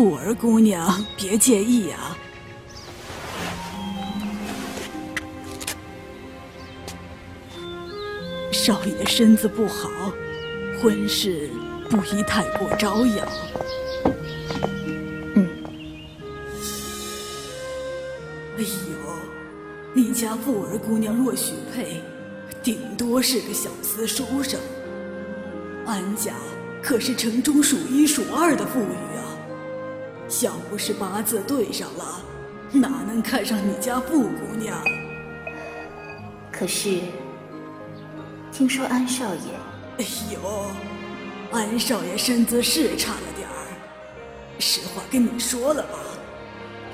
富儿姑娘别介意啊。少爷身子不好，婚事不宜太过招摇。嗯。哎呦，你家富儿姑娘若许配，顶多是个小资书生。安家可是城中数一数二的富裕啊，要不是八字对上了，哪能看上你家傅姑娘？可是。听说安少爷，哎呦，安少爷身子是差了点儿。实话跟你说了吧，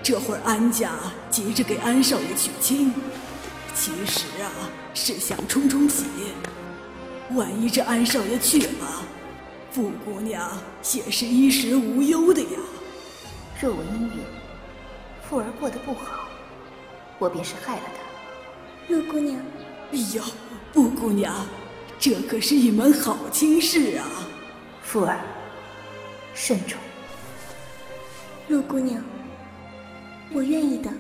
这会儿安家急着给安少爷娶亲，其实啊是想冲冲喜。万一这安少爷去了，傅姑娘也是衣食无忧的呀。若闻因缘，富儿过得不好，我便是害了他。陆姑娘。哎呦，布姑娘，这可是一门好亲事啊！富儿，慎重。陆姑娘，我愿意的。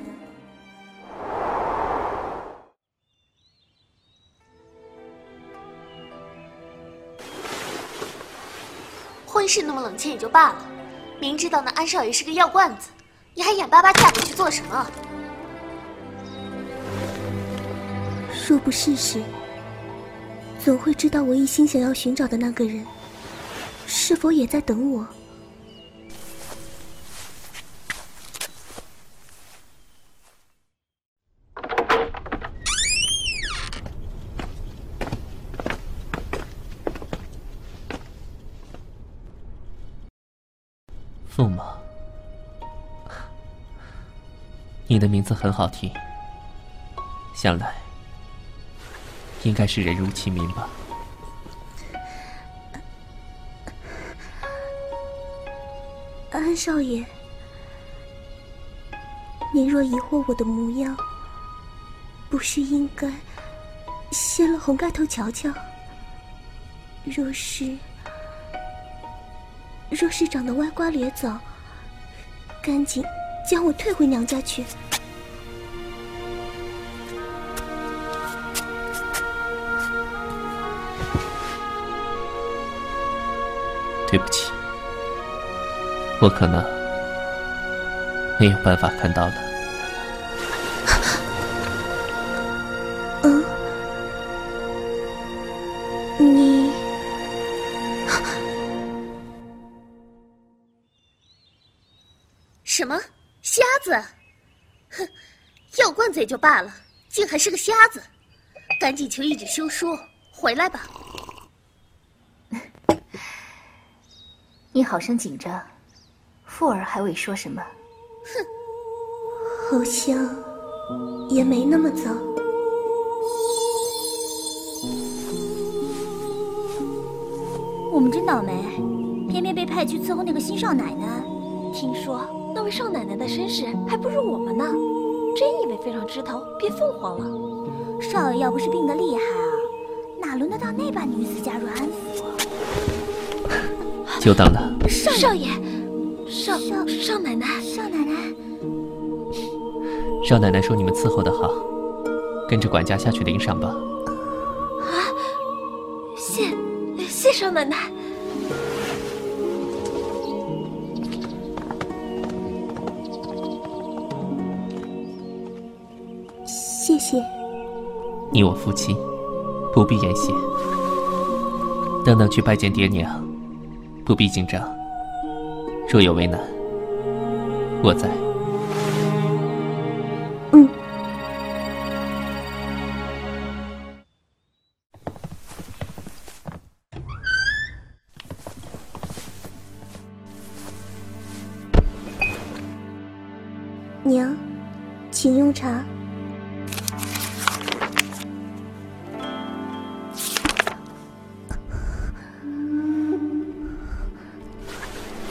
婚事那么冷清也就罢了，明知道那安少爷是个药罐子，你还眼巴巴嫁过去做什么？若不试试，总会知道我一心想要寻找的那个人，是否也在等我？驸马，你的名字很好听，想来。应该是人如其名吧，安少爷，您若疑惑我的模样，不是应该掀了红盖头瞧瞧？若是若是长得歪瓜裂枣，赶紧将我退回娘家去。对不起，我可能没有办法看到了。也就罢了，竟还是个瞎子！赶紧求一纸休书，回来吧。你好生紧张，富儿还未说什么。哼，好像也没那么糟。我们真倒霉，偏偏被派去伺候那个新少奶奶。听说那位少奶奶的身世还不如我们呢，真以为飞上枝头变凤凰了。少爷要不是病得厉害啊，哪轮得到那般女子加入安府？久等了，少少爷，少少奶奶，少奶奶，少奶奶说你们伺候的好，跟着管家下去领赏吧。啊，谢谢少奶奶，谢谢。你我夫妻，不必言谢。等等去拜见爹娘。不必紧张，若有为难，我在。嗯。娘，请用茶。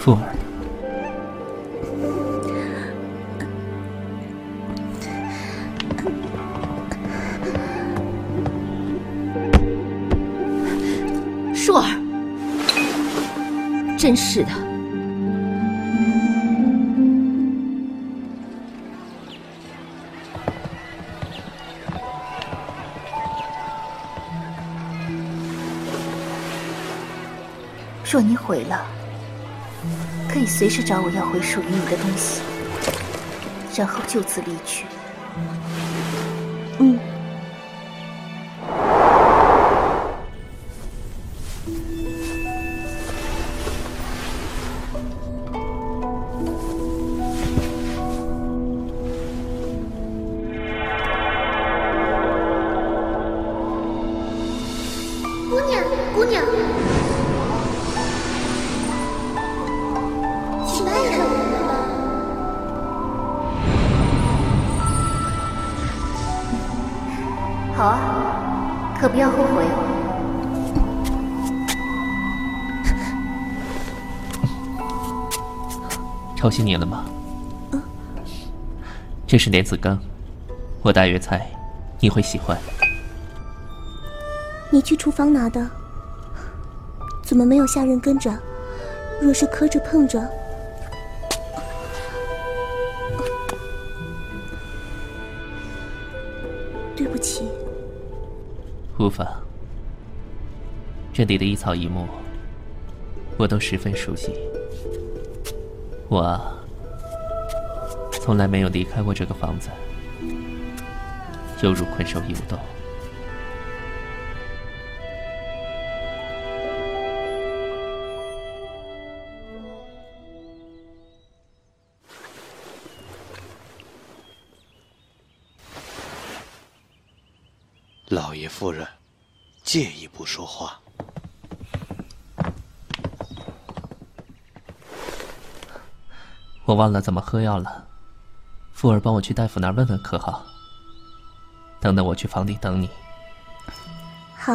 硕儿硕儿真是的。若你毁了可以随时找我要回属于你的东西，然后就此离去。吵醒你了吗？这是莲子羹，我大约猜你会喜欢。你去厨房拿的，怎么没有下人跟着？若是磕着碰着，无妨，这里的一草一木，我都十分熟悉。我，从来没有离开过这个房子，犹如困兽犹斗。夫人，借一步说话。我忘了怎么喝药了，富儿帮我去大夫那儿问问可好？等等，我去房里等你。好。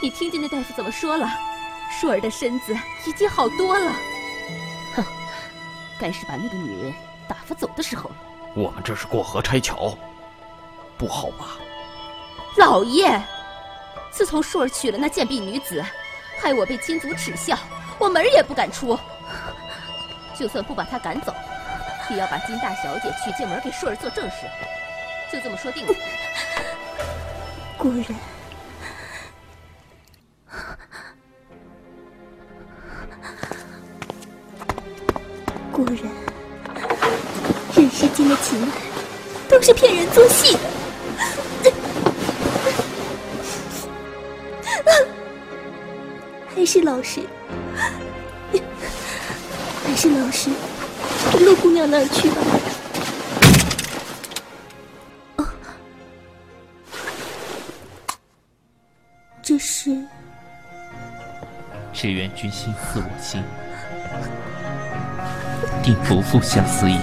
你听见那大夫怎么说了？舒儿的身子已经好多了。哼，该是把那个女人打发走的时候了。我们这是过河拆桥，不好吧？老爷。自从舒儿娶了那贱婢女子，害我被金族耻笑，我门也不敢出。就算不把她赶走，也要把金大小姐娶进门给舒儿做正室。就这么说定了。果然，间的情爱都是骗人作戏的。还是老实，还是老实，陆姑娘那儿去吧。这是只愿君心似我心，定不负相思意。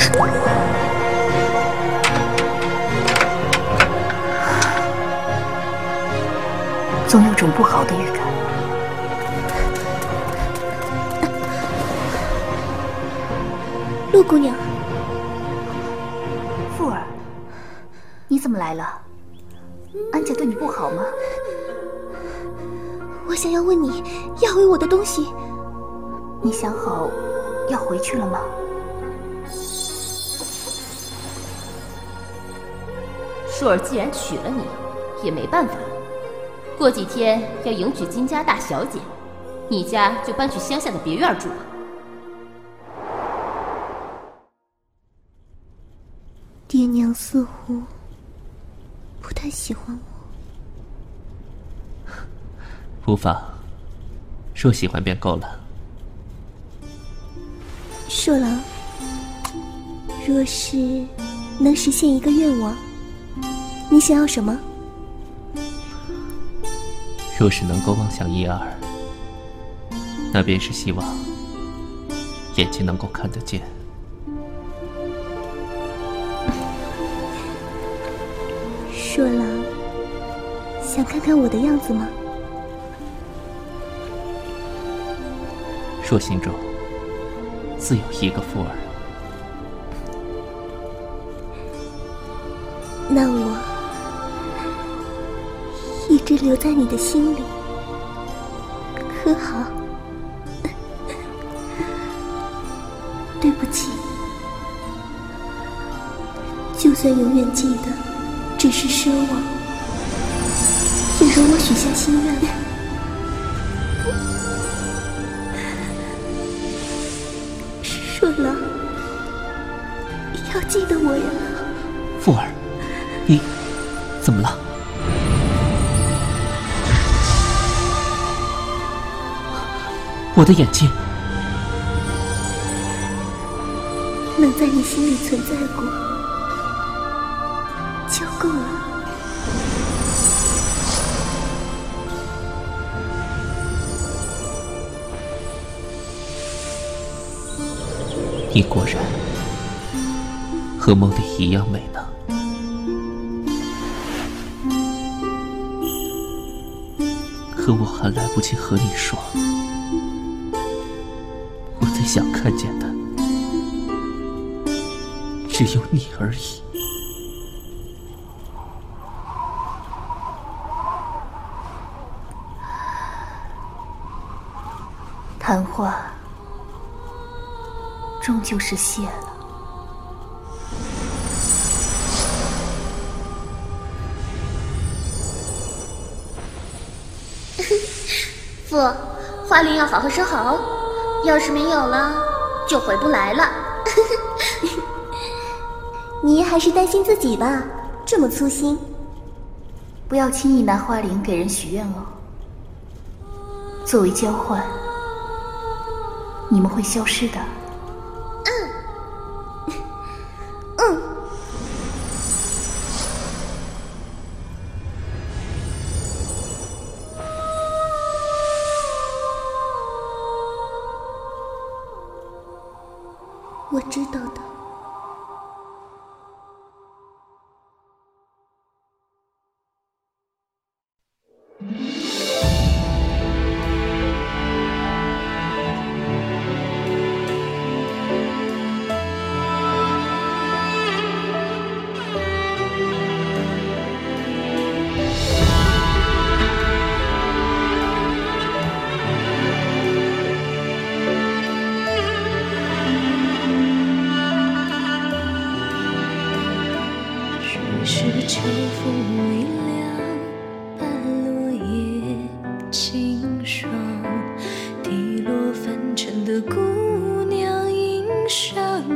总有种不好的预感。陆姑娘，富儿，你怎么来了？安家对你不好吗？我想要问你要回我的东西。你想好要回去了吗？舒儿既然娶了你，也没办法。过几天要迎娶金家大小姐，你家就搬去乡下的别院住吧。爹娘似乎不太喜欢我，无妨，若喜欢便够了。硕郎，若是能实现一个愿望，你想要什么？若是能够望向一二，那便是希望眼睛能够看得见。硕郎，想看看我的样子吗？硕心中自有一个富儿，那我。一直留在你的心里，可好？对不起，就算永远记得只是奢望，也容我许下心愿。若狼，要记得我呀！富儿，你怎么了？我的眼睛，能在你心里存在过就够了。你果然和梦里一样美呢。可我还来不及和你说。最想看见的只有你而已。昙花终究是谢了。父，花灵要好好收好哦。要是没有了，就回不来了。你还是担心自己吧，这么粗心。不要轻易拿花铃给人许愿哦。作为交换，你们会消失的。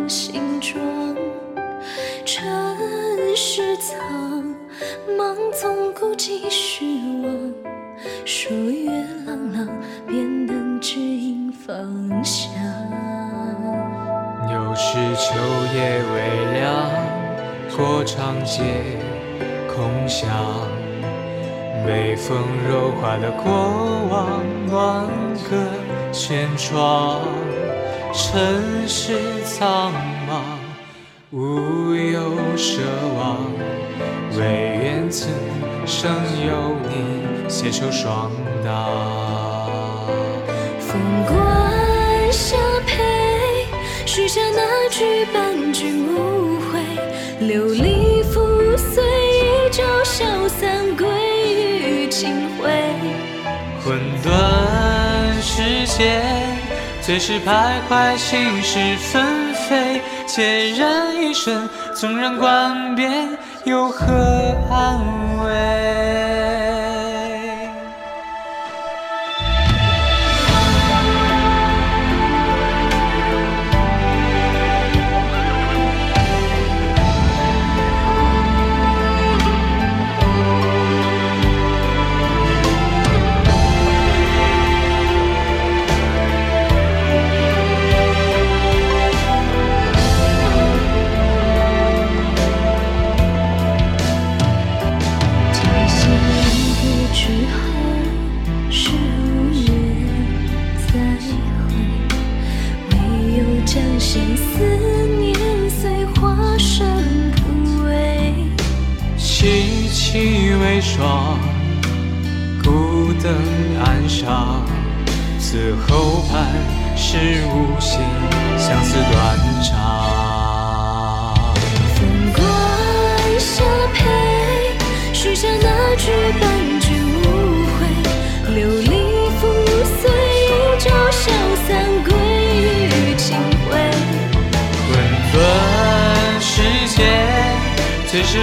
行装尘世藏，忙从古迹寻往。朔月朗朗，便能指引方向。又是秋夜微凉，过长街空巷，北风柔化的过往，暖隔千窗。尘世苍茫，无有奢望，唯愿此生有你携手双挡。凤冠霞帔，许下那句半句无悔，琉璃覆碎，一朝消散归。混沌世间，最是徘徊，心事纷飞。孑然一身，纵然观遍，又何安慰？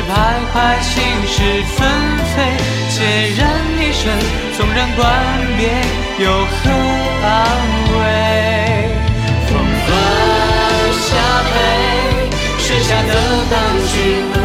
徘徊，心事纷飞，孑然一身，纵然冠冕，又何安慰？风帆下配，剩下的当君。